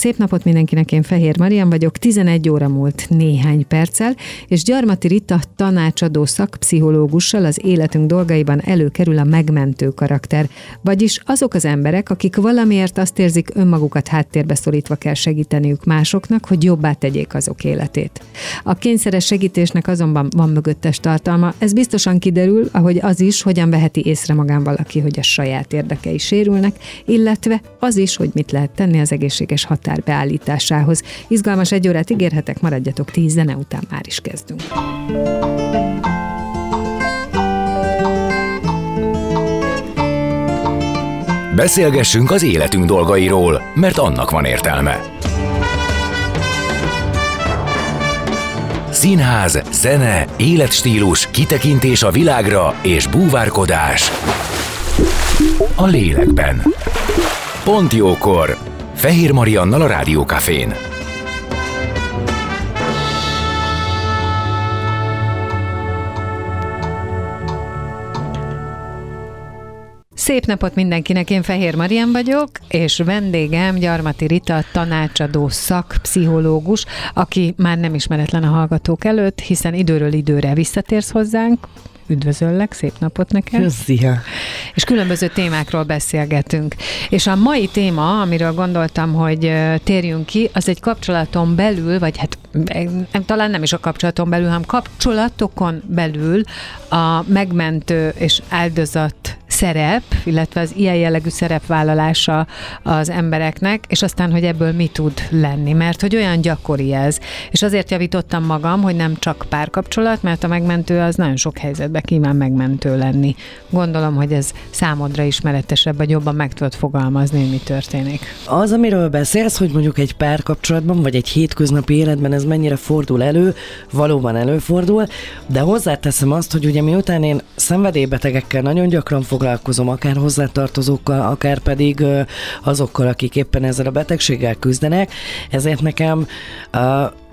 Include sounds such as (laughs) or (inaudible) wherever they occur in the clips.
Szép napot mindenkinek, én Fehér Marian vagyok, 11 óra múlt néhány perccel, és Gyarmati Rita tanácsadó szakpszichológussal az életünk dolgaiban előkerül a megmentő karakter, vagyis azok az emberek, akik valamiért azt érzik önmagukat háttérbe szorítva kell segíteniük másoknak, hogy jobbá tegyék azok életét. A kényszeres segítésnek azonban van mögöttes tartalma, ez biztosan kiderül, ahogy az is, hogyan veheti észre magán valaki, hogy a saját érdekei sérülnek, illetve az is, hogy mit lehet tenni az egészséges határ naptár beállításához. Izgalmas egy órát ígérhetek, maradjatok tíz zene után már is kezdünk. Beszélgessünk az életünk dolgairól, mert annak van értelme. Színház, zene, életstílus, kitekintés a világra és búvárkodás. A lélekben. Pont jókor! Fehér Mariannal a Rádiókafén. Szép napot mindenkinek, én Fehér Marian vagyok, és vendégem Gyarmati Rita, tanácsadó szakpszichológus, aki már nem ismeretlen a hallgatók előtt, hiszen időről időre visszatérsz hozzánk, üdvözöllek, szép napot neked. Szia! És különböző témákról beszélgetünk. És a mai téma, amiről gondoltam, hogy térjünk ki, az egy kapcsolaton belül, vagy hát nem, talán nem is a kapcsolaton belül, hanem kapcsolatokon belül a megmentő és áldozat szerep, illetve az ilyen jellegű szerepvállalása az embereknek, és aztán, hogy ebből mi tud lenni, mert hogy olyan gyakori ez. És azért javítottam magam, hogy nem csak párkapcsolat, mert a megmentő az nagyon sok helyzetben kíván megmentő lenni. Gondolom, hogy ez számodra ismeretesebb, vagy jobban meg tudod fogalmazni, hogy mi történik. Az, amiről beszélsz, hogy mondjuk egy párkapcsolatban, vagy egy hétköznapi életben ez mennyire fordul elő, valóban előfordul, de hozzáteszem azt, hogy ugye miután én szenvedélybetegekkel nagyon gyakran foglalkozom, foglalkozom, akár hozzátartozókkal, akár pedig azokkal, akik éppen ezzel a betegséggel küzdenek, ezért nekem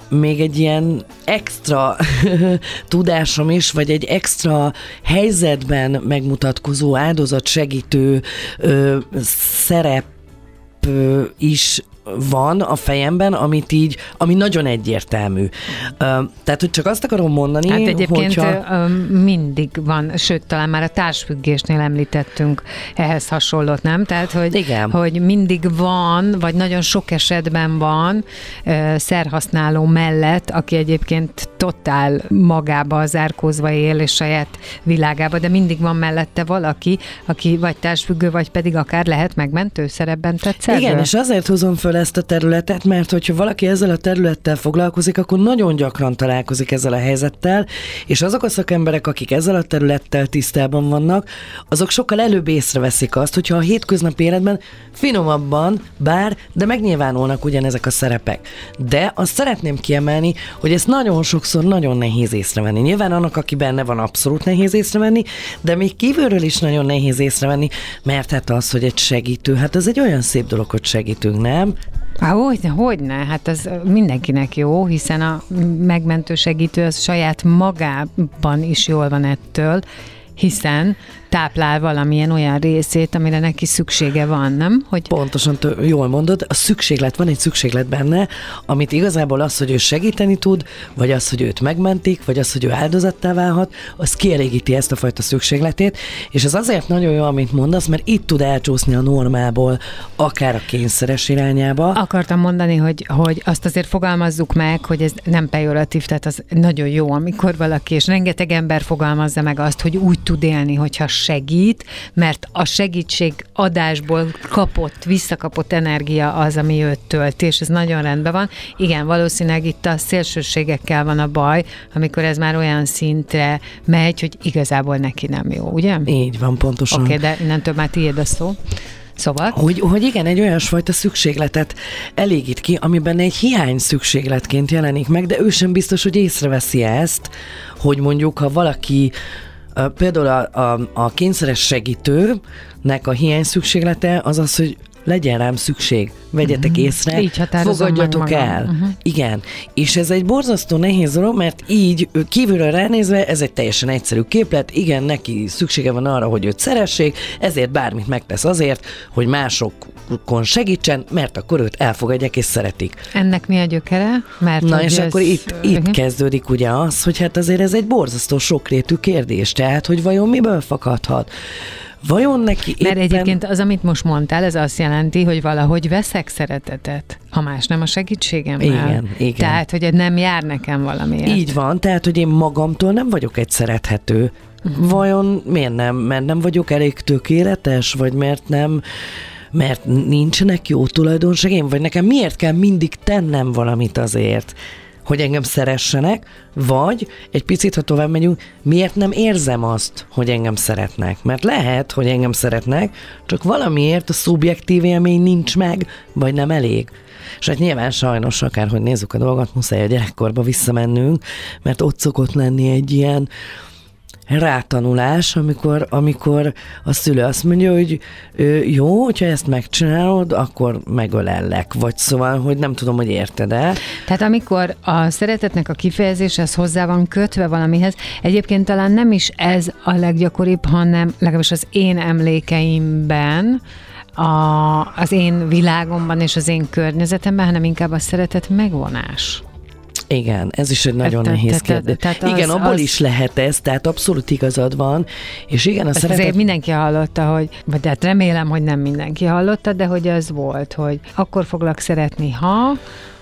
még egy ilyen extra (laughs) tudásom is, vagy egy extra helyzetben megmutatkozó áldozatsegítő ö, szerep is van a fejemben, amit így, ami nagyon egyértelmű. Tehát, hogy csak azt akarom mondani, Hát egyébként hogyha... mindig van, sőt, talán már a társfüggésnél említettünk ehhez hasonlót, nem? Tehát, hogy, Igen. hogy mindig van, vagy nagyon sok esetben van szerhasználó mellett, aki egyébként totál magába zárkózva él, és saját világába, de mindig van mellette valaki, aki vagy társfüggő, vagy pedig akár lehet megmentő szerepben tetszett. Igen, és azért hozom föl ezt a területet, mert hogyha valaki ezzel a területtel foglalkozik, akkor nagyon gyakran találkozik ezzel a helyzettel, és azok a szakemberek, akik ezzel a területtel tisztában vannak, azok sokkal előbb észreveszik azt, hogyha a hétköznapi életben finomabban, bár, de megnyilvánulnak ugyanezek a szerepek. De azt szeretném kiemelni, hogy ezt nagyon sokszor nagyon nehéz észrevenni. Nyilván annak, aki benne van, abszolút nehéz észrevenni, de még kívülről is nagyon nehéz észrevenni, mert hát az, hogy egy segítő, hát ez egy olyan szép dolog, hogy segítünk, nem? Há, hogyne, hogyne, hát ez mindenkinek jó, hiszen a megmentő segítő az saját magában is jól van ettől, hiszen táplál valamilyen olyan részét, amire neki szüksége van, nem? Hogy... Pontosan, jól mondod, a szükséglet, van egy szükséglet benne, amit igazából az, hogy ő segíteni tud, vagy az, hogy őt megmentik, vagy az, hogy ő áldozattá válhat, az kielégíti ezt a fajta szükségletét, és ez azért nagyon jó, amit mondasz, mert itt tud elcsúszni a normából, akár a kényszeres irányába. Akartam mondani, hogy, hogy azt azért fogalmazzuk meg, hogy ez nem pejoratív, tehát az nagyon jó, amikor valaki, és rengeteg ember fogalmazza meg azt, hogy úgy tud élni, hogyha segít, mert a segítség adásból kapott, visszakapott energia az, ami őt tölti, és ez nagyon rendben van. Igen, valószínűleg itt a szélsőségekkel van a baj, amikor ez már olyan szintre megy, hogy igazából neki nem jó, ugye? Így van, pontosan. Oké, okay, de innentől már tiéd a szó. Szóval? Hogy, hogy igen, egy olyasfajta szükségletet elégít ki, amiben egy hiány szükségletként jelenik meg, de ő sem biztos, hogy észreveszi ezt, hogy mondjuk, ha valaki például a, a, a kényszeres segítőnek a hiány szükséglete az az, hogy legyen rám szükség, vegyetek uh-huh. észre, így fogadjatok el. Uh-huh. Igen. És ez egy borzasztó nehéz dolog, mert így kívülről ránézve ez egy teljesen egyszerű képlet, igen, neki szüksége van arra, hogy őt szeressék, ezért bármit megtesz azért, hogy másokon segítsen, mert akkor őt elfogadják és szeretik. Ennek mi a gyökere? Mert Na és ez... akkor itt, itt uh-huh. kezdődik ugye az, hogy hát azért ez egy borzasztó sokrétű kérdés, tehát hogy vajon miből fakadhat? Vajon neki éppen... Mert egyébként az, amit most mondtál, ez azt jelenti, hogy valahogy veszek szeretetetet, ha más nem a segítségemmel. Igen, igen. Tehát, hogy nem jár nekem valamiért. Így van, tehát, hogy én magamtól nem vagyok egy szerethető. Uh-huh. Vajon miért nem? Mert nem vagyok elég tökéletes, vagy mert nem mert nincsenek jó tulajdonságaim, vagy nekem miért kell mindig tennem valamit azért? Hogy engem szeressenek, vagy egy picit, ha tovább megyünk, miért nem érzem azt, hogy engem szeretnek? Mert lehet, hogy engem szeretnek, csak valamiért a szubjektív élmény nincs meg, vagy nem elég. És hát nyilván sajnos, akárhogy nézzük a dolgot, muszáj a gyerekkorba visszamennünk, mert ott szokott lenni egy ilyen, rátanulás, amikor, amikor a szülő azt mondja, hogy jó, hogyha ezt megcsinálod, akkor megölellek. Vagy szóval, hogy nem tudom, hogy érted-e. Tehát amikor a szeretetnek a kifejezés, ez hozzá van kötve valamihez, egyébként talán nem is ez a leggyakoribb, hanem legalábbis az én emlékeimben, a, az én világomban és az én környezetemben, hanem inkább a szeretet megvonás. Igen, ez is egy nagyon te, nehéz kérdés. Igen, abból az... is lehet ez, tehát abszolút igazad van, és igen, a Ezt szeretet... azért mindenki hallotta, hogy, vagy hát remélem, hogy nem mindenki hallotta, de hogy az volt, hogy akkor foglak szeretni, ha,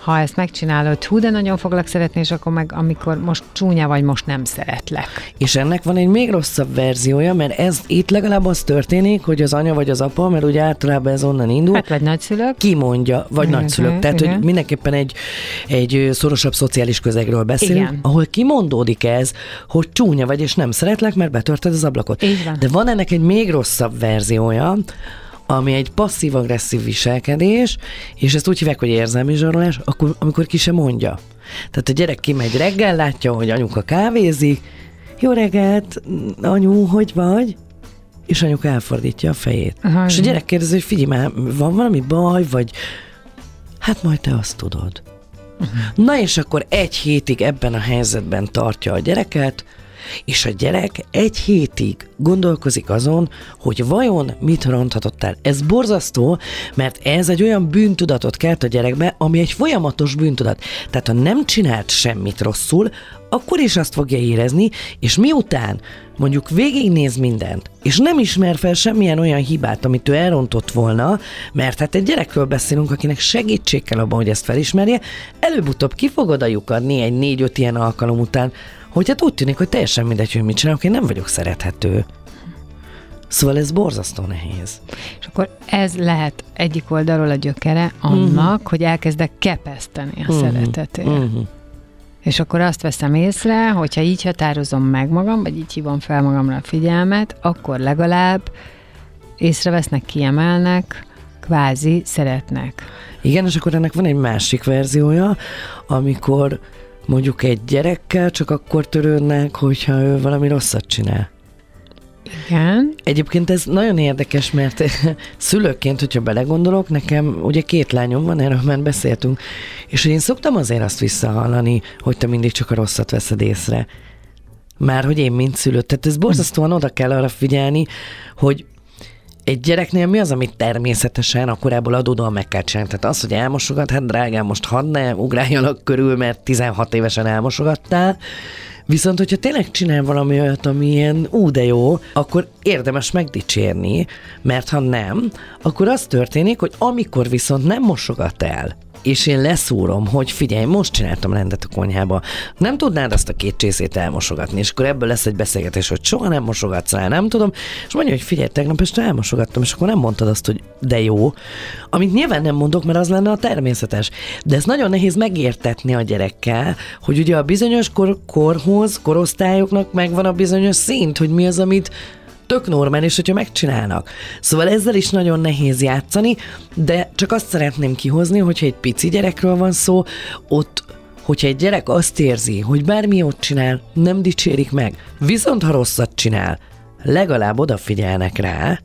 ha ezt megcsinálod, hú, de nagyon foglak szeretni, és akkor meg amikor most csúnya vagy, most nem szeretlek. És ennek van egy még rosszabb verziója, mert ez itt legalább az történik, hogy az anya vagy az apa, mert ugye általában ez onnan indul. Hát vagy nagyszülők. Kimondja, vagy uh-huh, nagyszülők. Tehát, uh-huh. hogy mindenképpen egy, egy szorosabb szociális közegről beszélünk, Igen. ahol kimondódik ez, hogy csúnya vagy, és nem szeretlek, mert betörted az ablakot. De van ennek egy még rosszabb verziója, ami egy passzív-agresszív viselkedés, és ezt úgy hívják, hogy érzelmi zsarolás, akkor, amikor ki sem mondja. Tehát a gyerek kimegy reggel, látja, hogy anyuka kávézik, jó reggelt, anyu, hogy vagy? És anyuka elfordítja a fejét. Aha, és a gyerek kérdezi, hogy figyelj már, van valami baj, vagy hát majd te azt tudod. Uh-huh. Na és akkor egy hétig ebben a helyzetben tartja a gyereket, és a gyerek egy hétig gondolkozik azon, hogy vajon mit ronthatott el. Ez borzasztó, mert ez egy olyan bűntudatot kelt a gyerekbe, ami egy folyamatos bűntudat. Tehát ha nem csinált semmit rosszul, akkor is azt fogja érezni, és miután mondjuk végignéz mindent, és nem ismer fel semmilyen olyan hibát, amit ő elrontott volna, mert hát egy gyerekről beszélünk, akinek segítség kell abban, hogy ezt felismerje, előbb-utóbb ki fog oda lyukadni egy négy-öt ilyen alkalom után, hogy hát úgy tűnik, hogy teljesen mindegy, hogy mit csinálok, én nem vagyok szerethető. Szóval ez borzasztó nehéz. És akkor ez lehet egyik oldalról a gyökere annak, uh-huh. hogy elkezdek kepeszteni a uh-huh. szeretetért. Uh-huh. És akkor azt veszem észre, hogyha így határozom meg magam, vagy így hívom fel magamra a figyelmet, akkor legalább észrevesznek, kiemelnek, kvázi szeretnek. Igen, és akkor ennek van egy másik verziója, amikor mondjuk egy gyerekkel csak akkor törődnek, hogyha ő valami rosszat csinál. Igen. Egyébként ez nagyon érdekes, mert (laughs) szülőként, hogyha belegondolok, nekem ugye két lányom van, erről már beszéltünk, és én szoktam azért azt visszahallani, hogy te mindig csak a rosszat veszed észre. Már hogy én mint szülő. Tehát ez borzasztóan oda kell arra figyelni, hogy egy gyereknél mi az, amit természetesen a korából adódóan meg kell csinálni? Tehát az, hogy elmosogat, hát drágám, most hadd ne ugráljanak körül, mert 16 évesen elmosogattál, Viszont, hogyha tényleg csinál valami olyat, ami ilyen ú, de jó, akkor érdemes megdicsérni, mert ha nem, akkor az történik, hogy amikor viszont nem mosogat el, és én leszúrom, hogy figyelj, most csináltam rendet a konyhába, nem tudnád azt a két csészét elmosogatni, és akkor ebből lesz egy beszélgetés, hogy soha nem mosogatsz rá, nem tudom, és mondja, hogy figyelj, tegnap este elmosogattam, és akkor nem mondtad azt, hogy de jó, amit nyilván nem mondok, mert az lenne a természetes. De ez nagyon nehéz megértetni a gyerekkel, hogy ugye a bizonyos kor- korhoz, korosztályoknak megvan a bizonyos szint, hogy mi az, amit tök normális, hogyha megcsinálnak. Szóval ezzel is nagyon nehéz játszani, de csak azt szeretném kihozni, hogyha egy pici gyerekről van szó, ott hogyha egy gyerek azt érzi, hogy bármi ott csinál, nem dicsérik meg, viszont ha rosszat csinál, legalább odafigyelnek rá,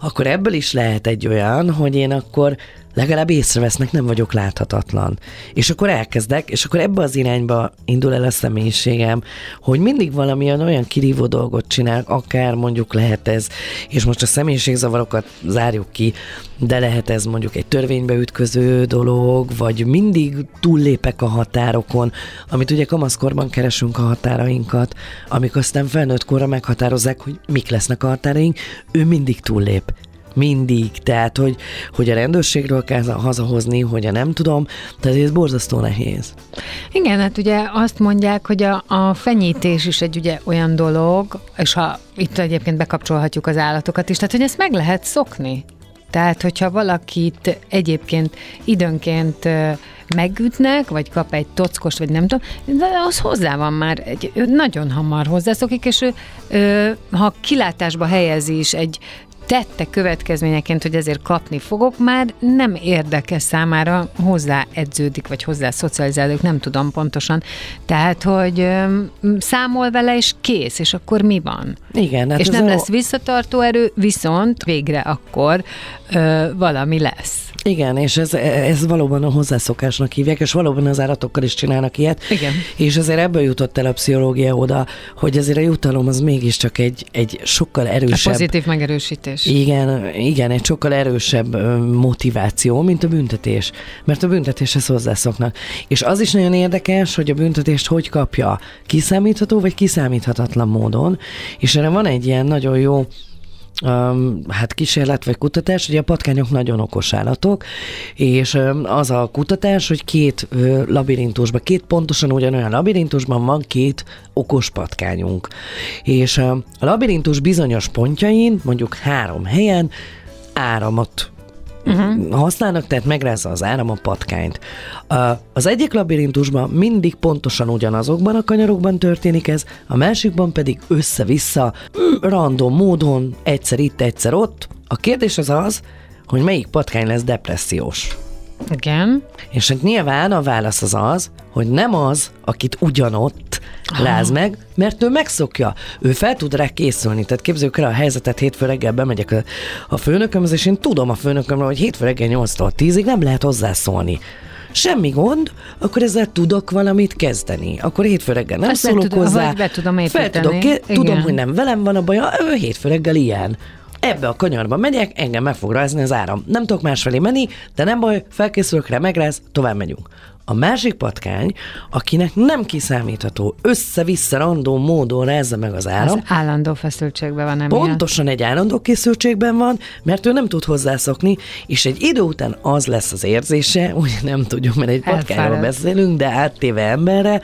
akkor ebből is lehet egy olyan, hogy én akkor legalább észrevesznek, nem vagyok láthatatlan. És akkor elkezdek, és akkor ebbe az irányba indul el a személyiségem, hogy mindig valamilyen olyan kirívó dolgot csinál, akár mondjuk lehet ez, és most a személyiségzavarokat zárjuk ki, de lehet ez mondjuk egy törvénybe ütköző dolog, vagy mindig túllépek a határokon, amit ugye kamaszkorban keresünk a határainkat, amik aztán felnőtt korra meghatározzák, hogy mik lesznek a határaink, ő mindig túllép mindig, tehát hogy, hogy a rendőrségről kell hazahozni, hogy a nem tudom, tehát ez borzasztó nehéz. Igen, hát ugye azt mondják, hogy a, a fenyítés is egy ugye olyan dolog, és ha itt egyébként bekapcsolhatjuk az állatokat is, tehát hogy ezt meg lehet szokni. Tehát, hogyha valakit egyébként időnként megütnek, vagy kap egy tockost, vagy nem tudom, de az hozzá van már, egy, ő nagyon hamar hozzászokik, és ő, ha kilátásba helyezi is egy tette következményeként, hogy ezért kapni fogok, már nem érdekes számára, hozzá edződik, vagy hozzá szocializálódik, nem tudom pontosan. Tehát, hogy számol vele, és kész, és akkor mi van? Igen. Hát és nem a... lesz visszatartó erő, viszont végre akkor ö, valami lesz. Igen, és ez, ez valóban a hozzászokásnak hívják, és valóban az állatokkal is csinálnak ilyet. Igen. És azért ebből jutott el a pszichológia oda, hogy azért a jutalom az mégiscsak egy, egy sokkal erősebb... A pozitív megerősítés. Igen, igen, egy sokkal erősebb motiváció, mint a büntetés. Mert a büntetéshez hozzászoknak. És az is nagyon érdekes, hogy a büntetést hogy kapja. Kiszámítható vagy kiszámíthatatlan módon. És erre van egy ilyen nagyon jó hát kísérlet vagy kutatás, ugye a patkányok nagyon okos állatok, és az a kutatás, hogy két labirintusban, két pontosan ugyanolyan labirintusban van két okos patkányunk. És a labirintus bizonyos pontjain, mondjuk három helyen áramot uh-huh. használnak, tehát megrázza az áram a patkányt. Az egyik labirintusban mindig pontosan ugyanazokban a kanyarokban történik ez, a másikban pedig össze-vissza, random módon, egyszer itt, egyszer ott. A kérdés az az, hogy melyik patkány lesz depressziós. Igen. És hát nyilván a válasz az az, hogy nem az, akit ugyanott láz meg, mert ő megszokja. Ő fel tud rá készülni. Tehát képzeljük el a helyzetet, hétfő reggel bemegyek a, a főnökömhez, és én tudom a főnökömről, hogy hétfő reggel 8-tól 10-ig nem lehet hozzászólni semmi gond, akkor ezzel tudok valamit kezdeni. Akkor hétfő reggel nem Ezt szólok tudom, hozzá. Be tudom fel tudok, tudom, hogy nem velem van a baja, ő hétfő reggel ilyen ebbe a kanyarba megyek, engem meg fog rázni az áram. Nem tudok másfelé menni, de nem baj, felkészülök rá, megráz, tovább megyünk. A másik patkány, akinek nem kiszámítható, össze-vissza random módon rázza meg az áram. Az állandó feszültségben van emiatt. Pontosan egy állandó készültségben van, mert ő nem tud hozzászokni, és egy idő után az lesz az érzése, hogy nem tudjuk, mert egy patkányról beszélünk, de áttéve emberre,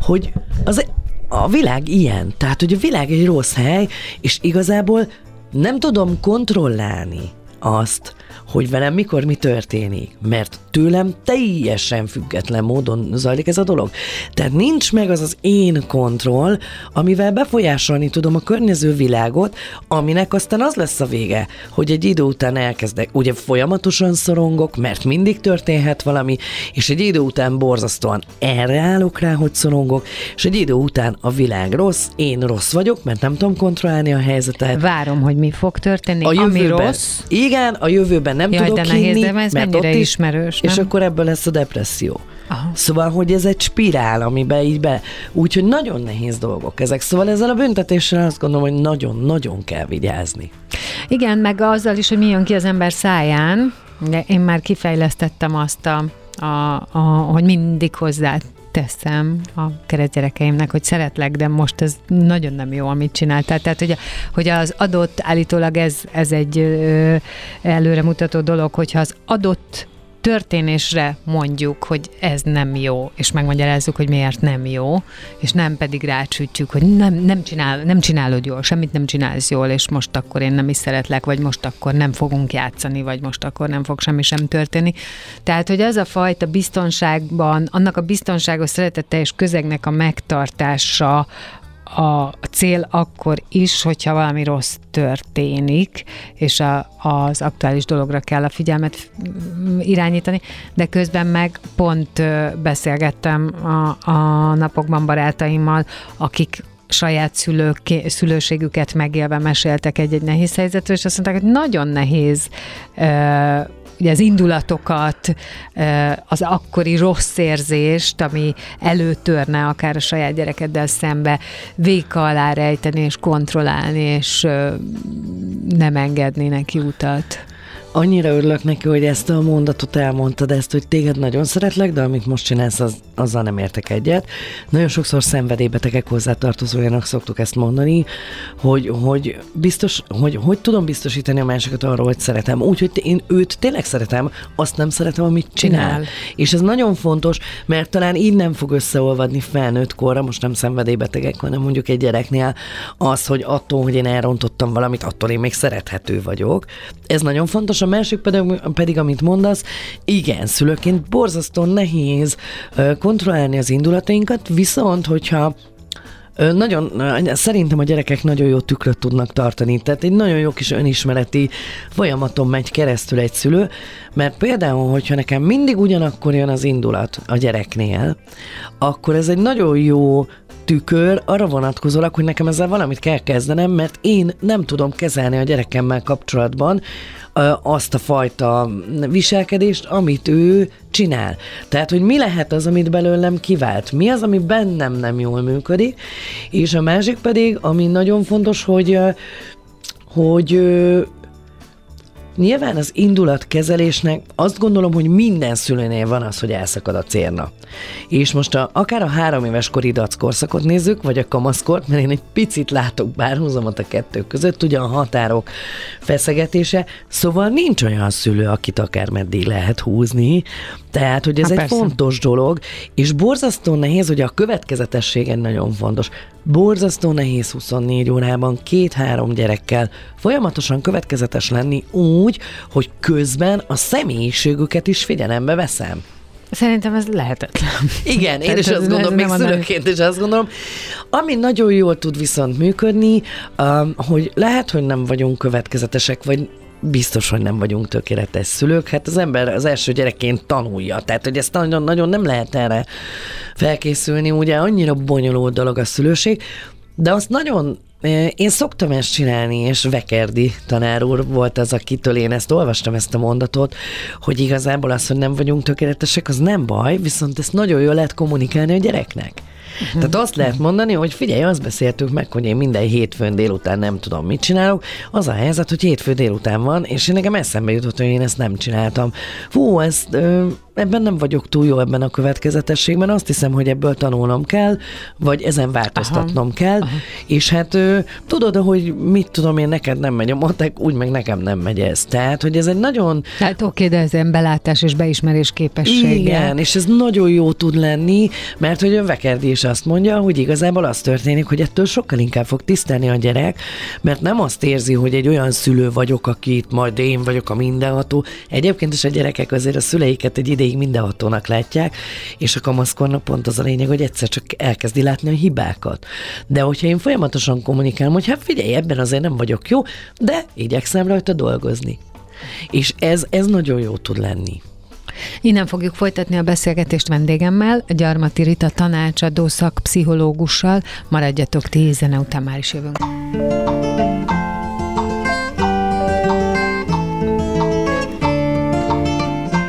hogy az a világ ilyen. Tehát, hogy a világ egy rossz hely, és igazából nem tudom kontrollálni azt, hogy velem mikor mi történik, mert tőlem teljesen független módon zajlik ez a dolog. Tehát nincs meg az az én kontroll, amivel befolyásolni tudom a környező világot, aminek aztán az lesz a vége, hogy egy idő után elkezdek, ugye folyamatosan szorongok, mert mindig történhet valami, és egy idő után borzasztóan erre állok rá, hogy szorongok, és egy idő után a világ rossz, én rossz vagyok, mert nem tudom kontrollálni a helyzetet. Várom, hogy mi fog történni, a jövőben, ami rossz. Igen, a jövőben nem Jaj, tudok de nehéz, hinni, de ez mert ott is, ismerős, és akkor ebből lesz a depresszió. Aha. Szóval, hogy ez egy spirál, amiben így be, úgyhogy nagyon nehéz dolgok ezek. Szóval ezzel a büntetéssel azt gondolom, hogy nagyon-nagyon kell vigyázni. Igen, meg azzal is, hogy mi jön ki az ember száján, de én már kifejlesztettem azt, a, a, a, hogy mindig hozzá teszem a keresztgyerekeimnek, hogy szeretlek, de most ez nagyon nem jó, amit csináltál. Tehát, hogy, hogy az adott, állítólag ez, ez egy előremutató dolog, hogyha az adott történésre mondjuk, hogy ez nem jó, és megmagyarázzuk, hogy miért nem jó, és nem pedig rácsütjük, hogy nem, nem, csinál, nem csinálod jól, semmit nem csinálsz jól, és most akkor én nem is szeretlek, vagy most akkor nem fogunk játszani, vagy most akkor nem fog semmi sem történni. Tehát, hogy az a fajta biztonságban, annak a biztonságos szeretetteljes közegnek a megtartása, a cél akkor is, hogyha valami rossz történik, és a, az aktuális dologra kell a figyelmet irányítani, de közben meg pont beszélgettem a, a napokban barátaimmal, akik saját szülők, szülőségüket megélve meséltek egy-egy nehéz helyzetről, és azt mondták, hogy nagyon nehéz ugye az indulatokat, az akkori rossz érzést, ami előtörne akár a saját gyerekeddel szembe, véka alá rejteni és kontrollálni, és nem engedni neki utat annyira örülök neki, hogy ezt a mondatot elmondtad, ezt, hogy téged nagyon szeretlek, de amit most csinálsz, az, azzal nem értek egyet. Nagyon sokszor szenvedélybetegek hozzátartozójának szoktuk ezt mondani, hogy, hogy biztos, hogy, hogy tudom biztosítani a másikat arról, hogy szeretem. Úgyhogy én őt tényleg szeretem, azt nem szeretem, amit csinál. csinál. És ez nagyon fontos, mert talán így nem fog összeolvadni felnőtt korra, most nem szenvedélybetegek, hanem mondjuk egy gyereknél az, hogy attól, hogy én elrontottam valamit, attól én még szerethető vagyok. Ez nagyon fontos, a másik pedig, pedig amit mondasz, igen, szülőként borzasztó nehéz kontrollálni az indulatainkat, viszont hogyha nagyon, szerintem a gyerekek nagyon jó tükröt tudnak tartani, tehát egy nagyon jó kis önismereti folyamaton megy keresztül egy szülő, mert például, hogyha nekem mindig ugyanakkor jön az indulat a gyereknél, akkor ez egy nagyon jó tükör arra vonatkozólag, hogy nekem ezzel valamit kell kezdenem, mert én nem tudom kezelni a gyerekemmel kapcsolatban azt a fajta viselkedést, amit ő csinál. Tehát, hogy mi lehet az, amit belőlem kivált, mi az, ami bennem nem jól működik, és a másik pedig, ami nagyon fontos, hogy hogy Nyilván az indulatkezelésnek azt gondolom, hogy minden szülőnél van az, hogy elszakad a cérna. És most a, akár a három éves kori korszakot nézzük, vagy a kamaszkort, mert én egy picit látok bárhuzamot a kettő között, ugye a határok feszegetése, szóval nincs olyan szülő, akit akár meddig lehet húzni, tehát, hogy ez ha, egy persze. fontos dolog, és borzasztó nehéz, hogy a következetességen nagyon fontos. Borzasztó nehéz 24 órában két-három gyerekkel folyamatosan következetes lenni úgy, hogy közben a személyiségüket is figyelembe veszem. Szerintem ez lehetetlen. Igen, én is azt gondolom, még szülőként is azt gondolom. Ami nagyon jól tud viszont működni, um, hogy lehet, hogy nem vagyunk következetesek, vagy biztos, hogy nem vagyunk tökéletes szülők. Hát az ember az első gyerekként tanulja, tehát hogy ezt nagyon-nagyon nem lehet erre felkészülni, ugye annyira bonyolult dolog a szülőség, de azt nagyon én szoktam ezt csinálni, és Vekerdi tanár úr volt az, akitől én ezt olvastam, ezt a mondatot, hogy igazából az, hogy nem vagyunk tökéletesek, az nem baj, viszont ezt nagyon jól lehet kommunikálni a gyereknek. Tehát azt lehet mondani, hogy figyelj, azt beszéltük meg, hogy én minden hétfőn délután nem tudom, mit csinálok. Az a helyzet, hogy hétfő délután van, és én nekem eszembe jutott, hogy én ezt nem csináltam. Fú, ezt ö, ebben nem vagyok túl jó ebben a következetességben, azt hiszem, hogy ebből tanulnom kell, vagy ezen változtatnom aha, kell, aha. és hát ö, tudod, hogy mit tudom én, neked nem megy a matek, úgy meg nekem nem megy ez. Tehát, hogy ez egy nagyon... Tehát oké, de ez belátás és beismerés képessége. Igen, és ez nagyon jó tud lenni, mert hogy Vekerdi is azt mondja, hogy igazából az történik, hogy ettől sokkal inkább fog tisztelni a gyerek, mert nem azt érzi, hogy egy olyan szülő vagyok, akit majd én vagyok a mindenható. Egyébként is a gyerekek azért a szüleiket egy ideig mindenhatónak látják, és a kamaszkornak pont az a lényeg, hogy egyszer csak elkezdi látni a hibákat. De hogyha én folyamatosan kommunikálom, hogy hát figyelj, ebben azért nem vagyok jó, de igyekszem rajta dolgozni. És ez, ez nagyon jó tud lenni. Innen fogjuk folytatni a beszélgetést vendégemmel, Gyarmati Rita tanácsadó szakpszichológussal. Maradjatok ti, zene után már is jövünk.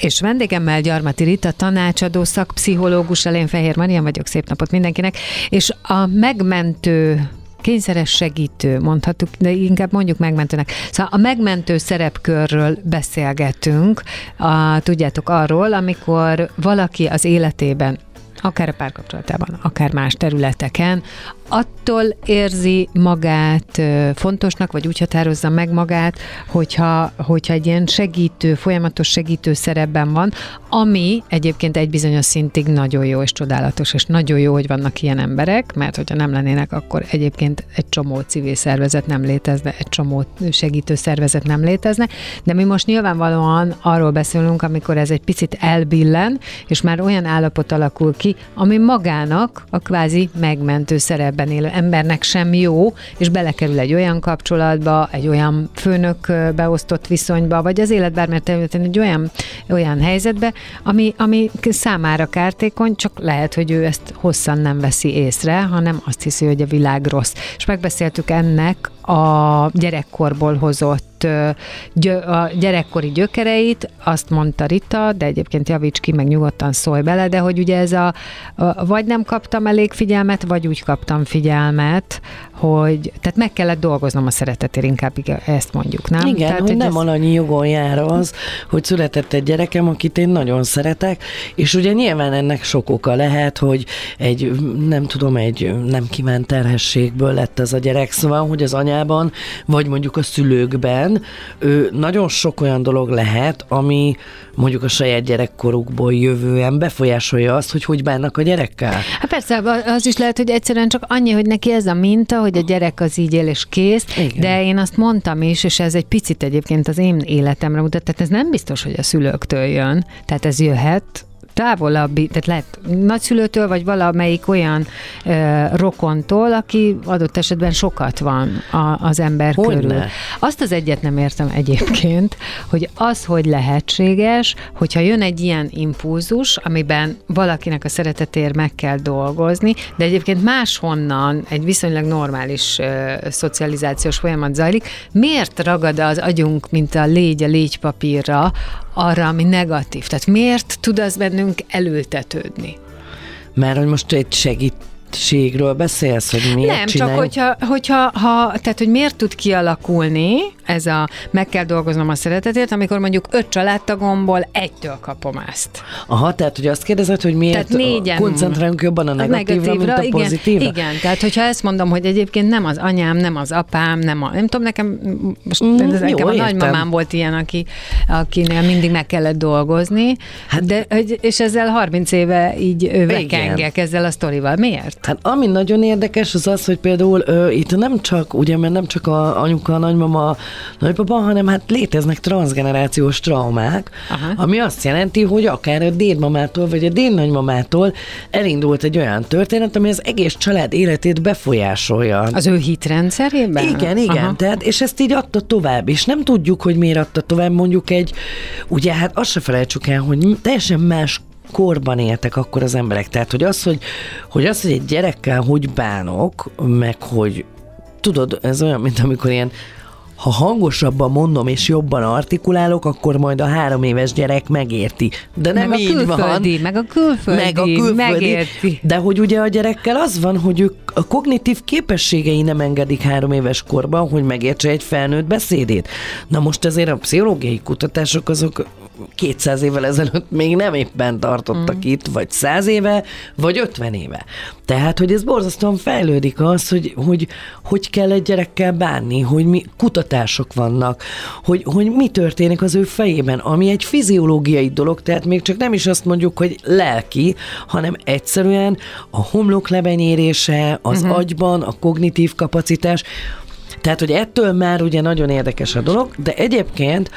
És vendégemmel Gyarmati Rita, tanácsadó, szakpszichológus, elén Fehér Marian vagyok, szép napot mindenkinek, és a megmentő kényszeres segítő, mondhatjuk, de inkább mondjuk megmentőnek. Szóval a megmentő szerepkörről beszélgetünk, a, tudjátok arról, amikor valaki az életében akár a párkapcsolatában, akár más területeken, attól érzi magát fontosnak, vagy úgy határozza meg magát, hogyha, hogyha egy ilyen segítő, folyamatos segítő szerepben van, ami egyébként egy bizonyos szintig nagyon jó és csodálatos, és nagyon jó, hogy vannak ilyen emberek, mert hogyha nem lennének, akkor egyébként egy csomó civil szervezet nem létezne, egy csomó segítő szervezet nem létezne, de mi most nyilvánvalóan arról beszélünk, amikor ez egy picit elbillen, és már olyan állapot alakul ki, ami magának a kvázi megmentő szerep életben élő embernek sem jó, és belekerül egy olyan kapcsolatba, egy olyan főnök beosztott viszonyba, vagy az élet bármely területen egy olyan, olyan helyzetbe, ami, ami számára kártékony, csak lehet, hogy ő ezt hosszan nem veszi észre, hanem azt hiszi, hogy a világ rossz. És megbeszéltük ennek a gyerekkorból hozott a gyerekkori gyökereit, azt mondta Rita, de egyébként javíts ki, meg nyugodtan szólj bele, de hogy ugye ez a, a vagy nem kaptam elég figyelmet, vagy úgy kaptam figyelmet, hogy tehát meg kellett dolgoznom a szeretetért, inkább ezt mondjuk, nem? Igen, tehát, hogy, hogy nem ez... alanyi jogon jár az, hogy született egy gyerekem, akit én nagyon szeretek, és ugye nyilván ennek sok oka lehet, hogy egy, nem tudom, egy nem kívánt terhességből lett ez a gyerek, szóval, hogy az anyában, vagy mondjuk a szülőkben ő, nagyon sok olyan dolog lehet, ami mondjuk a saját gyerekkorukból jövően befolyásolja azt, hogy hogy bánnak a gyerekkel. Hát persze, az is lehet, hogy egyszerűen csak annyi, hogy neki ez a minta, hogy a gyerek az így él és kész, Igen. de én azt mondtam is, és ez egy picit egyébként az én életemre mutat, tehát ez nem biztos, hogy a szülőktől jön, tehát ez jöhet távolabbi, tehát lehet nagyszülőtől, vagy valamelyik olyan ö, rokontól, aki adott esetben sokat van a, az ember Hogyne? körül. Azt az egyet nem értem egyébként, hogy az, hogy lehetséges, hogyha jön egy ilyen impulzus, amiben valakinek a szeretetért meg kell dolgozni, de egyébként máshonnan egy viszonylag normális ö, szocializációs folyamat zajlik, miért ragad az agyunk, mint a légy a légypapírra, arra, ami negatív? Tehát miért tud az bennünk elültetődni? Mert hogy most egy segít segítségről beszélsz, hogy miért Nem, csináljuk? csak hogyha, hogyha ha, tehát hogy miért tud kialakulni ez a meg kell dolgoznom a szeretetért, amikor mondjuk öt családtagomból egytől kapom ezt. Aha, tehát hogy azt kérdezed, hogy miért tehát négyen, koncentrálunk jobban a negatívra, a negatívra mint a pozitívra? Igen, igen, tehát hogyha ezt mondom, hogy egyébként nem az anyám, nem az apám, nem a, nem tudom, nekem most mm, nekem jó, a értem. nagymamám volt ilyen, aki, akinél mindig meg kellett dolgozni, hát, de, és ezzel 30 éve így vekengek ezzel a sztorival. Miért? Hát ami nagyon érdekes az az, hogy például ö, itt nem csak, ugye, mert nem csak a anyuka, a nagymama, nagypapa, hanem hát léteznek transgenerációs traumák, Aha. ami azt jelenti, hogy akár a dédmamától, vagy a dédnagymamától elindult egy olyan történet, ami az egész család életét befolyásolja. Az ő hitrendszerében? Igen, igen, Aha. tehát, és ezt így adta tovább, és nem tudjuk, hogy miért adta tovább, mondjuk egy, ugye hát azt se felejtsük el, hogy teljesen más korban éltek akkor az emberek. Tehát, hogy az, hogy, hogy az, hogy egy gyerekkel hogy bánok, meg hogy tudod, ez olyan, mint amikor ilyen ha hangosabban mondom és jobban artikulálok, akkor majd a három éves gyerek megérti. De nem meg így a külföldi, van. Meg a külföldi, meg a külföldi, megérti. De hogy ugye a gyerekkel az van, hogy ők a kognitív képességei nem engedik három éves korban, hogy megértse egy felnőtt beszédét. Na most ezért a pszichológiai kutatások azok 200 évvel ezelőtt még nem éppen tartottak mm. itt, vagy 100 éve, vagy 50 éve. Tehát, hogy ez borzasztóan fejlődik az, hogy hogy, hogy kell egy gyerekkel bánni, hogy mi kutatások vannak, hogy, hogy mi történik az ő fejében, ami egy fiziológiai dolog, tehát még csak nem is azt mondjuk, hogy lelki, hanem egyszerűen a homlok lebenyérése, az uh-huh. agyban, a kognitív kapacitás, tehát, hogy ettől már ugye nagyon érdekes a dolog, de egyébként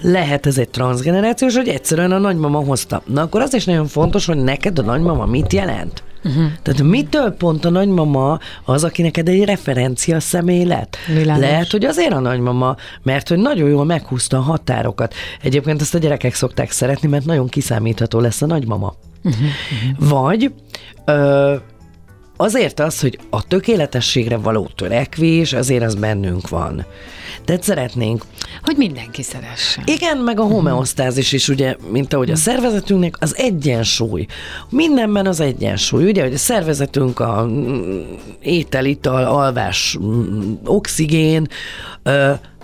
lehet ez egy transgenerációs, hogy egyszerűen a nagymama hozta. Na akkor az is nagyon fontos, hogy neked a nagymama mit jelent? Uh-huh. Tehát mitől pont a nagymama az, aki neked egy referencia személy lett? Világos. Lehet, hogy azért a nagymama, mert hogy nagyon jól meghúzta a határokat. Egyébként ezt a gyerekek szokták szeretni, mert nagyon kiszámítható lesz a nagymama. Uh-huh. Vagy ö, azért az, hogy a tökéletességre való törekvés, azért az bennünk van. Tehát szeretnénk. Hogy mindenki szeressen. Igen, meg a homeosztázis is, ugye, mint ahogy a szervezetünknek, az egyensúly. Mindenben az egyensúly. Ugye, hogy a szervezetünk a mm, étel, ital, alvás, mm, oxigén,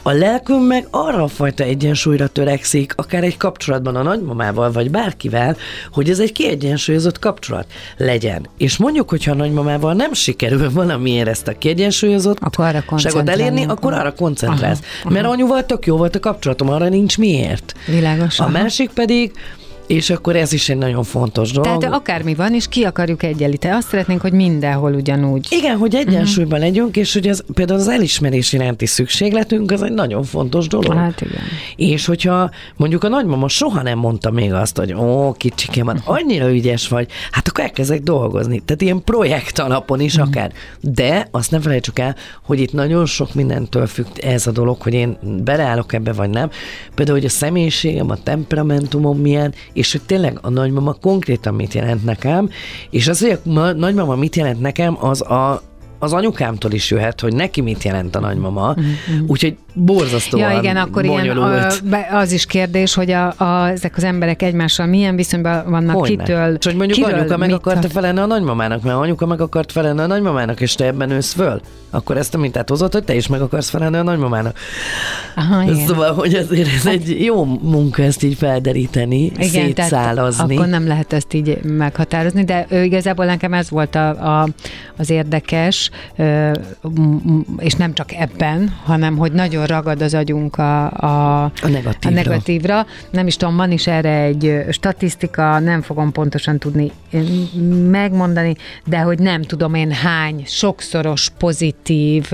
a lelkünk meg arra a fajta egyensúlyra törekszik, akár egy kapcsolatban a nagymamával, vagy bárkivel, hogy ez egy kiegyensúlyozott kapcsolat legyen. És mondjuk, hogyha a nagymamával nem sikerül valamiért ezt a kiegyensúlyozott Akkor arra koncentrálni. elérni, akkor arra koncentrálsz. Aha, aha. Mert anyuval tök jó volt a kapcsolatom, arra nincs miért. Világos. A aha. másik pedig, és akkor ez is egy nagyon fontos dolog. Tehát akármi van, és ki akarjuk egyenlíteni. Azt szeretnénk, hogy mindenhol ugyanúgy. Igen, hogy egyensúlyban Mhm. legyünk, és hogy az, például az elismerés iránti szükségletünk, az egy nagyon fontos dolog. Hát igen. És hogyha mondjuk a nagymama soha nem mondta még azt, hogy ó, kicsikém, hát annyira ügyes vagy, hát akkor elkezdek dolgozni. Tehát ilyen projekt alapon is akár. De azt nem felejtsük el, hogy itt nagyon sok mindentől függ ez a dolog, hogy én beleállok ebbe vagy nem. Például, hogy a személyiségem, a temperamentumom milyen, és hogy tényleg a nagymama konkrétan mit jelent nekem, és az, hogy a ma- nagymama mit jelent nekem, az a az anyukámtól is jöhet, hogy neki mit jelent a nagymama, úgyhogy borzasztóan Ja, igen, akkor ilyen, bonyolult. a, az is kérdés, hogy a, a, ezek az emberek egymással milyen viszonyban vannak, Hogyne. kitől. És hogy mondjuk kiről anyuka meg akarta tart- felelni a nagymamának, mert anyuka meg akart felelni a nagymamának, és te ebben ősz föl, akkor ezt a mintát hozott, hogy te is meg akarsz felelni a nagymamának. Aha, igen. Szóval, hogy azért ez egy jó munka ezt így felderíteni, Igen, szétszálazni. akkor nem lehet ezt így meghatározni, de ő, igazából nekem ez volt a, a, az érdekes, és nem csak ebben, hanem hogy nagyon ragad az agyunk a, a, A negatívra. a negatívra. Nem is tudom, van is erre egy statisztika, nem fogom pontosan tudni megmondani, de hogy nem tudom én hány sokszoros pozitív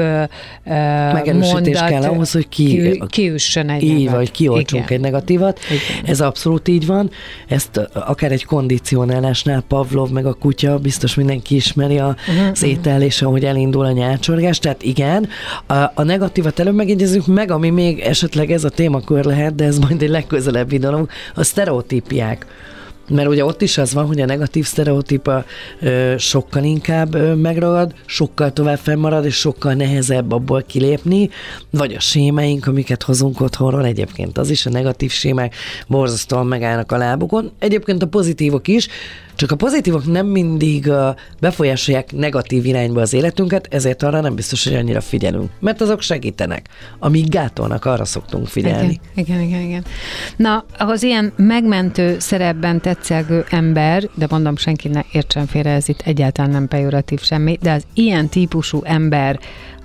Megerősítés mondat kell ahhoz, hogy ki- ki, kiüssön egy így vagy, kioltsunk Igen. egy negatívat. Igen. Ez abszolút így van. Ezt akár egy kondicionálásnál Pavlov meg a kutya, biztos mindenki ismeri a, Mhm, az étel, és ahogy elindul a nyálcsorgás. Tehát igen, a, a negatívat előbb megjegyezzük meg, ami még esetleg ez a témakör lehet, de ez majd egy legközelebbi dolog, a sztereotípiák. Mert ugye ott is az van, hogy a negatív sztereotípa ö, sokkal inkább ö, megragad, sokkal tovább fennmarad, és sokkal nehezebb abból kilépni, vagy a sémáink, amiket hozunk otthonról, egyébként az is, a negatív sémák borzasztóan megállnak a lábukon. Egyébként a pozitívok is, csak a pozitívok nem mindig befolyásolják negatív irányba az életünket, ezért arra nem biztos, hogy annyira figyelünk. Mert azok segítenek. Amíg gátolnak, arra szoktunk figyelni. Igen, igen, igen, igen. Na, az ilyen megmentő szerepben tetszegő ember, de mondom, senki ne értsen félre, ez itt egyáltalán nem pejoratív semmi, de az ilyen típusú ember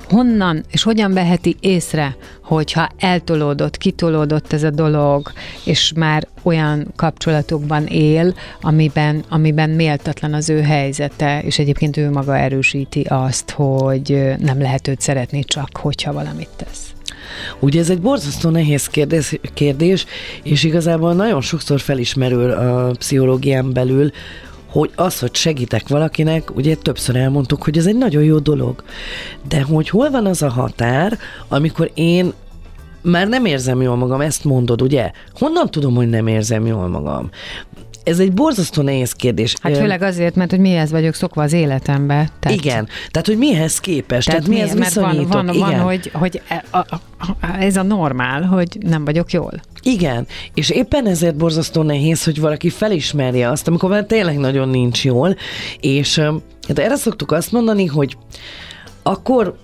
honnan és hogyan veheti észre, hogyha eltolódott, kitolódott ez a dolog, és már olyan kapcsolatokban él, amiben, amiben méltatlan az ő helyzete, és egyébként ő maga erősíti azt, hogy nem lehet őt szeretni csak, hogyha valamit tesz. Ugye ez egy borzasztó nehéz kérdés, kérdés, és igazából nagyon sokszor felismerül a pszichológián belül, hogy az, hogy segítek valakinek, ugye többször elmondtuk, hogy ez egy nagyon jó dolog. De hogy hol van az a határ, amikor én már nem érzem jól magam, ezt mondod, ugye? Honnan tudom, hogy nem érzem jól magam? Ez egy borzasztó nehéz kérdés. Hát főleg azért, mert hogy mihez vagyok szokva az életembe. Tehát, igen, tehát hogy mihez képest, tehát, tehát mihez mi- van, viszonyítok. van, van, igen. hogy, hogy e- a, a, a, ez a normál, hogy nem vagyok jól. Igen, és éppen ezért borzasztó nehéz, hogy valaki felismerje azt, amikor már tényleg nagyon nincs jól, és hát erre szoktuk azt mondani, hogy akkor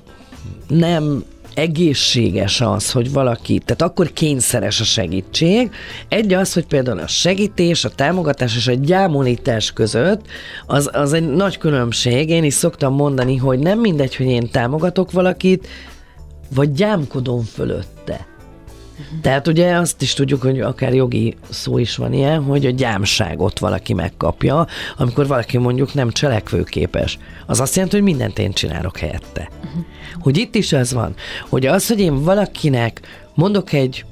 nem egészséges az, hogy valaki, tehát akkor kényszeres a segítség. Egy az, hogy például a segítés, a támogatás és a gyámolítás között az, az egy nagy különbség. Én is szoktam mondani, hogy nem mindegy, hogy én támogatok valakit, vagy gyámkodom fölötte. Tehát ugye azt is tudjuk, hogy akár jogi szó is van ilyen, hogy a gyámságot valaki megkapja, amikor valaki mondjuk nem cselekvőképes. Az azt jelenti, hogy mindent én csinálok helyette. Hogy itt is az van, hogy az, hogy én valakinek mondok egy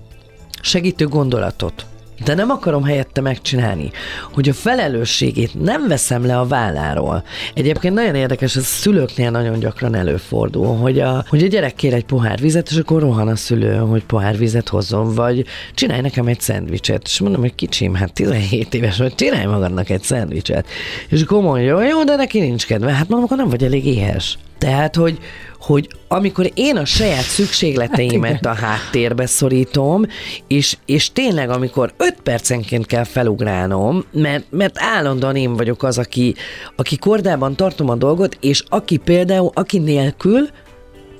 segítő gondolatot, de nem akarom helyette megcsinálni, hogy a felelősségét nem veszem le a válláról. Egyébként nagyon érdekes, ez szülőknél nagyon gyakran előfordul, hogy a, hogy a gyerek kér egy pohár vizet, és akkor rohan a szülő, hogy pohár vizet hozzon, vagy csinálj nekem egy szendvicset. És mondom, hogy kicsim, hát 17 éves vagy, csinálj magadnak egy szendvicset. És akkor mondja, jó, de neki nincs kedve. Hát mondom, akkor nem vagy elég éhes. Tehát, hogy, hogy amikor én a saját szükségleteimet a háttérbe szorítom, és, és tényleg amikor öt percenként kell felugrálnom, mert, mert állandóan én vagyok az, aki, aki kordában tartom a dolgot, és aki például, aki nélkül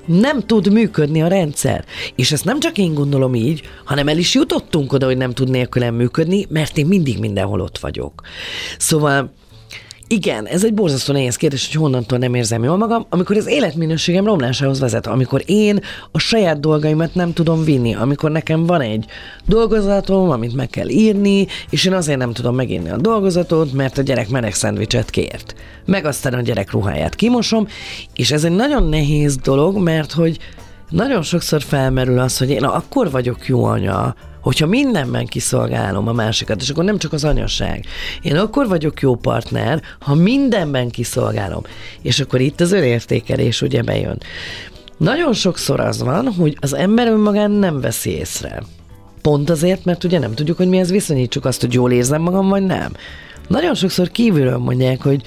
nem tud működni a rendszer. És ezt nem csak én gondolom így, hanem el is jutottunk oda, hogy nem tud nélkülem működni, mert én mindig mindenhol ott vagyok. Szóval igen, ez egy borzasztó nehéz kérdés, hogy honnantól nem érzem jól magam, amikor az életminőségem romlásához vezet, amikor én a saját dolgaimat nem tudom vinni, amikor nekem van egy dolgozatom, amit meg kell írni, és én azért nem tudom megírni a dolgozatot, mert a gyerek meleg szendvicset kért. Meg aztán a gyerek ruháját kimosom, és ez egy nagyon nehéz dolog, mert hogy nagyon sokszor felmerül az, hogy én akkor vagyok jó anya, hogyha mindenben kiszolgálom a másikat, és akkor nem csak az anyaság. Én akkor vagyok jó partner, ha mindenben kiszolgálom. És akkor itt az önértékelés ugye bejön. Nagyon sokszor az van, hogy az ember önmagán nem veszi észre. Pont azért, mert ugye nem tudjuk, hogy mihez viszonyítsuk azt, hogy jól érzem magam, vagy nem. Nagyon sokszor kívülről mondják, hogy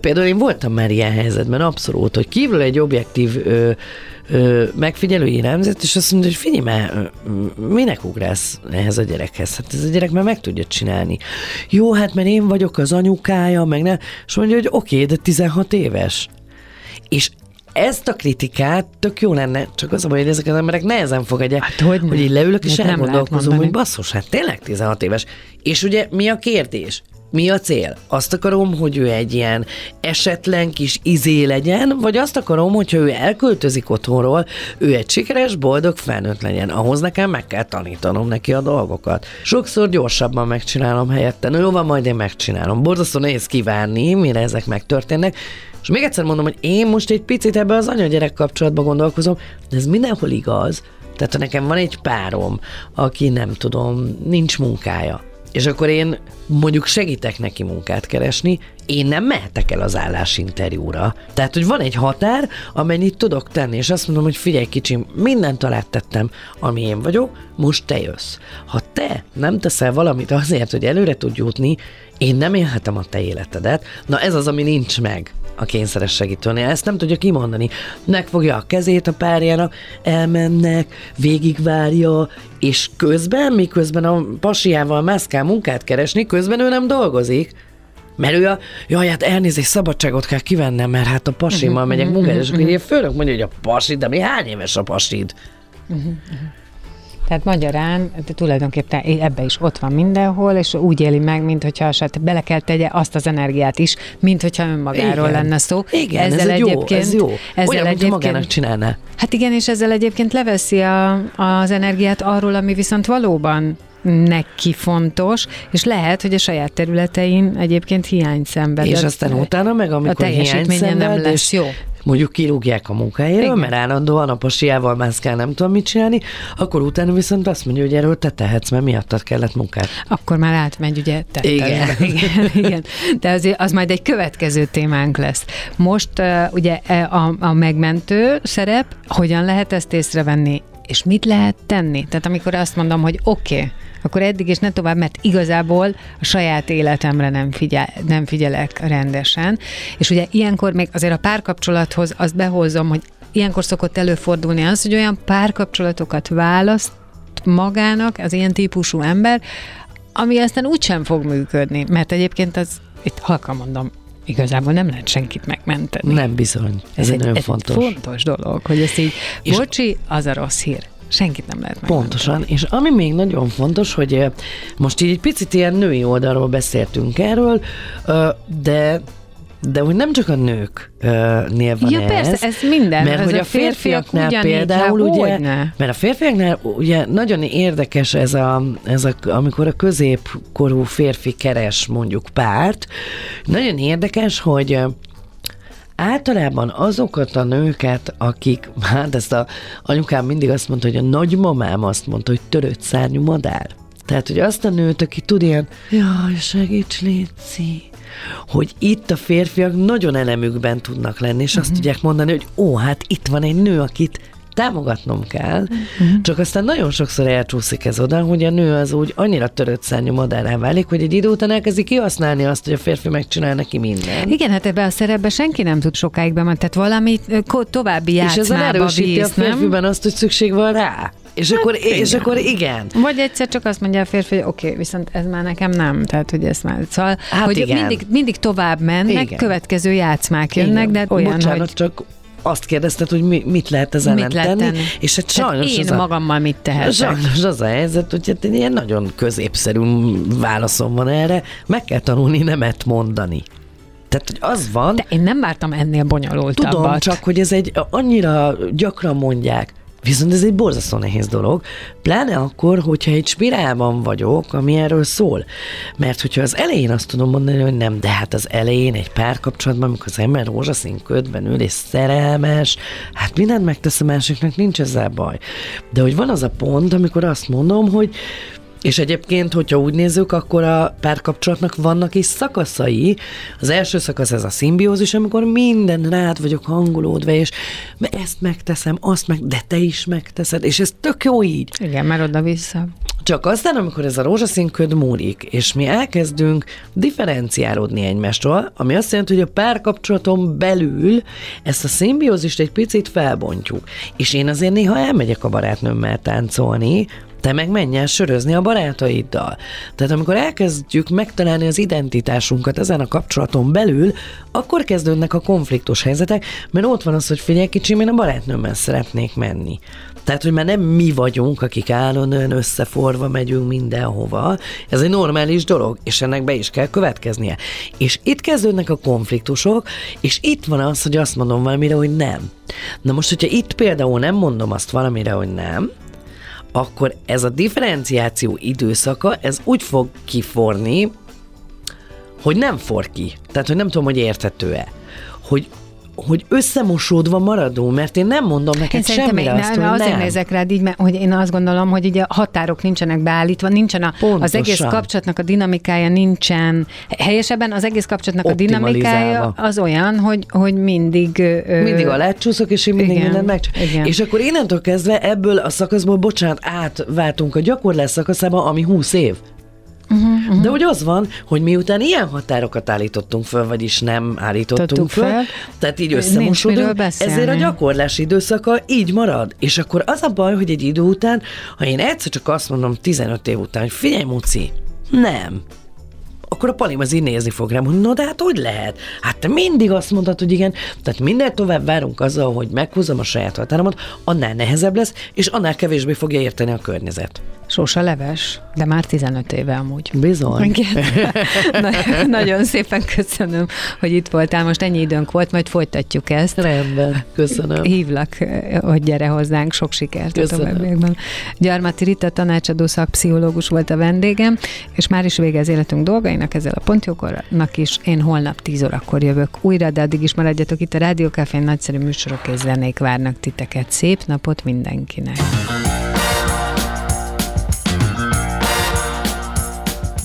Például én voltam már ilyen helyzetben, abszolút, hogy kívül egy objektív ö, ö, megfigyelői nemzet, és azt mondja, hogy figyelj már, minek ugrálsz ehhez a gyerekhez? Hát ez a gyerek már meg tudja csinálni. Jó, hát mert én vagyok az anyukája, meg ne, és mondja, hogy oké, okay, de 16 éves. És ezt a kritikát tök jó lenne, csak az a baj, hogy ezek az emberek nehezen fogadják, hát, hogy, hogy így leülök és elgondolkozom, hogy basszus, hát tényleg 16 éves. És ugye mi a kérdés? Mi a cél? Azt akarom, hogy ő egy ilyen esetlen kis izé legyen, vagy azt akarom, hogyha ő elköltözik otthonról, ő egy sikeres, boldog felnőtt legyen. Ahhoz nekem meg kell tanítanom neki a dolgokat. Sokszor gyorsabban megcsinálom helyette. No, jó van, majd én megcsinálom. Borzasztó nehéz kívánni, mire ezek megtörténnek. És még egyszer mondom, hogy én most egy picit ebbe az anya-gyerek kapcsolatban gondolkozom, de ez mindenhol igaz. Tehát ha nekem van egy párom, aki nem tudom, nincs munkája, és akkor én mondjuk segítek neki munkát keresni, én nem mehetek el az állásinterjúra. Tehát, hogy van egy határ, amennyit tudok tenni, és azt mondom, hogy figyelj kicsim, mindent alá tettem, ami én vagyok, most te jössz. Ha te nem teszel valamit azért, hogy előre tudj jutni, én nem élhetem a te életedet. Na ez az, ami nincs meg a kényszeres segítőnél. Ezt nem tudja kimondani. Megfogja a kezét a párjának, elmennek, végigvárja, és közben, miközben a pasiával mászkál munkát keresni, közben ő nem dolgozik. Mert ő a, jaj, hát elnézést, szabadságot kell kivennem, mert hát a pasimmal mhm, megyek mhm, munkára, és akkor mhm, főnök mondja, hogy a pasid, de mi hány éves a pasid? Tehát magyarán de tulajdonképpen ebbe is ott van mindenhol, és úgy éli meg, mint hogyha hát bele kell tegye azt az energiát is, mint hogyha önmagáról igen. lenne szó. Igen, ezzel ez egyébként, jó, ez jó. Ezzel Olyan, egyébként, magának csinálná. Hát igen, és ezzel egyébként leveszi a, az energiát arról, ami viszont valóban neki fontos, és lehet, hogy a saját területein egyébként hiány szenved. És aztán utána meg, amikor a hiány szenved, nem lesz jó mondjuk kirúgják a munkájáról, mert állandóan a pasiával mászkál, nem tudom mit csinálni, akkor utána viszont azt mondja, hogy erről te tehetsz, mert miattad kellett munkát. Akkor már átmegy, ugye? Te, igen. (laughs) igen. igen. De az, az majd egy következő témánk lesz. Most uh, ugye e, a, a megmentő szerep, hogyan lehet ezt észrevenni? És mit lehet tenni? Tehát amikor azt mondom, hogy oké, okay, akkor eddig és ne tovább, mert igazából a saját életemre nem, figyel, nem figyelek rendesen. És ugye ilyenkor még azért a párkapcsolathoz azt behozom, hogy ilyenkor szokott előfordulni az, hogy olyan párkapcsolatokat választ magának az ilyen típusú ember, ami aztán úgysem fog működni, mert egyébként az, itt halkan mondom, igazából nem lehet senkit megmenteni. Nem bizony. Ez, ez egy, egy nagyon fontos. fontos dolog, hogy ezt így, és bocsi, az a rossz hír. Senkit nem lehet megmenteni. Pontosan, és ami még nagyon fontos, hogy most így egy picit ilyen női oldalról beszéltünk erről, de de hogy nem csak a nőknél van ja, ez. persze, ez minden. Mert ez hogy a, férfiaknál férfiak például, ugye, mert a férfiaknál ugye nagyon érdekes ez a, ez a, amikor a középkorú férfi keres mondjuk párt, nagyon érdekes, hogy általában azokat a nőket, akik, (laughs) hát ezt a anyukám mindig azt mondta, hogy a nagymamám azt mondta, hogy törött szárnyú madár. Tehát, hogy azt a nőt, aki tud ilyen, jaj, segíts, Léci, hogy itt a férfiak nagyon elemükben tudnak lenni, és azt tudják mondani, hogy ó, hát itt van egy nő, akit támogatnom kell, uh-huh. csak aztán nagyon sokszor elcsúszik ez oda, hogy a nő az úgy annyira törött szárnyú madárá válik, hogy egy idő után elkezdi kihasználni azt, hogy a férfi megcsinál neki mindent. Igen, hát ebbe a szerepbe senki nem tud sokáig bemenni, tehát valami további És ez játszmába erősíti a víz, nem? férfiben azt, hogy szükség van rá. És, akkor, és akkor igen. Vagy egyszer csak azt mondja a férfi, hogy oké, okay, viszont ez már nekem nem, tehát hogy ez már, szóval, Hát hogy igen. mindig, mindig tovább mennek, Igen. következő játszmák jönnek, Igen. de olyan, Bocsánat, hogy csak azt kérdezted, hogy mi, mit lehet ezen mit lehet tenni, tenni. és hát Tehát sajnos én az a, magammal mit tehetek. Sajnos az a helyzet, hogy hát ilyen nagyon középszerű válaszom van erre, meg kell tanulni nemet mondani. Tehát, hogy az van, De én nem vártam ennél bonyolultabbat. tudom csak, hogy ez egy annyira gyakran mondják, Viszont ez egy borzasztó nehéz dolog, pláne akkor, hogyha egy spirálban vagyok, ami erről szól. Mert hogyha az elején azt tudom mondani, hogy nem, de hát az elején egy párkapcsolatban, amikor az ember rózsaszín ködben ül és szerelmes, hát mindent megtesz a másiknak, nincs ezzel baj. De hogy van az a pont, amikor azt mondom, hogy és egyébként, hogyha úgy nézzük, akkor a párkapcsolatnak vannak is szakaszai. Az első szakasz ez a szimbiózis, amikor minden rád vagyok hangolódva, és ezt megteszem, azt meg, de te is megteszed, és ez tök jó így. Igen, mert oda-vissza. Csak aztán, amikor ez a rózsaszín köd múlik, és mi elkezdünk differenciálódni egymástól, ami azt jelenti, hogy a párkapcsolaton belül ezt a szimbiózist egy picit felbontjuk. És én azért néha elmegyek a barátnőmmel táncolni, te meg menj el sörözni a barátaiddal. Tehát amikor elkezdjük megtalálni az identitásunkat ezen a kapcsolaton belül, akkor kezdődnek a konfliktus helyzetek, mert ott van az, hogy figyelj kicsim, én a barátnőmmel szeretnék menni. Tehát, hogy már nem mi vagyunk, akik állandóan összeforva megyünk mindenhova. Ez egy normális dolog, és ennek be is kell következnie. És itt kezdődnek a konfliktusok, és itt van az, hogy azt mondom valamire, hogy nem. Na most, hogyha itt például nem mondom azt valamire, hogy nem, akkor ez a differenciáció időszaka, ez úgy fog kiforni, hogy nem for ki. Tehát, hogy nem tudom, hogy érthető-e. Hogy hogy összemosódva maradó, mert én nem mondom Én neked szerintem semmire én, azt, nem, hogy azért nem. nézek rád így, mert hogy én azt gondolom, hogy ugye a határok nincsenek beállítva, nincsen a, az Pontosan. egész kapcsolatnak a dinamikája nincsen, helyesebben az egész kapcsolatnak a dinamikája az olyan, hogy, hogy mindig... Ö, Mindig alácsúszok, és én mindig igen, mindent megcsinálok. igen. És akkor innentől kezdve ebből a szakaszból, bocsánat, átváltunk a gyakorlás szakaszába, ami 20 év. Uh-huh, uh-huh. De hogy az van, hogy miután ilyen határokat állítottunk föl, vagyis nem állítottunk Tottuk föl, fel, tehát így összemosodunk, ezért a gyakorlás időszaka így marad. És akkor az a baj, hogy egy idő után, ha én egyszer csak azt mondom 15 év után, hogy figyelj, Muci, nem, akkor a Palim az így nézni fog rám, hogy no, de hát hogy lehet? Hát te mindig azt mondtad, hogy igen. Tehát minél tovább várunk azzal, hogy meghúzom a saját határomat, annál nehezebb lesz, és annál kevésbé fogja érteni a környezet. Sósa leves, de már 15 éve amúgy. Bizony. Igen. (laughs) Na- Nagyon szépen köszönöm, hogy itt voltál. Most ennyi időnk volt, majd folytatjuk ezt. Rendben, köszönöm. Hívlak, hogy gyere hozzánk, sok sikert a Köszönöm. továbbiakban. Gyarmati Rita tanácsadó szakpszichológus volt a vendégem, és már is vége az életünk dolgainak, ezzel a pontjókornak is. Én holnap 10 órakor jövök újra, de addig is maradjatok itt a Rádiókafén, nagyszerű műsorok és zenék várnak titeket. Szép napot mindenkinek!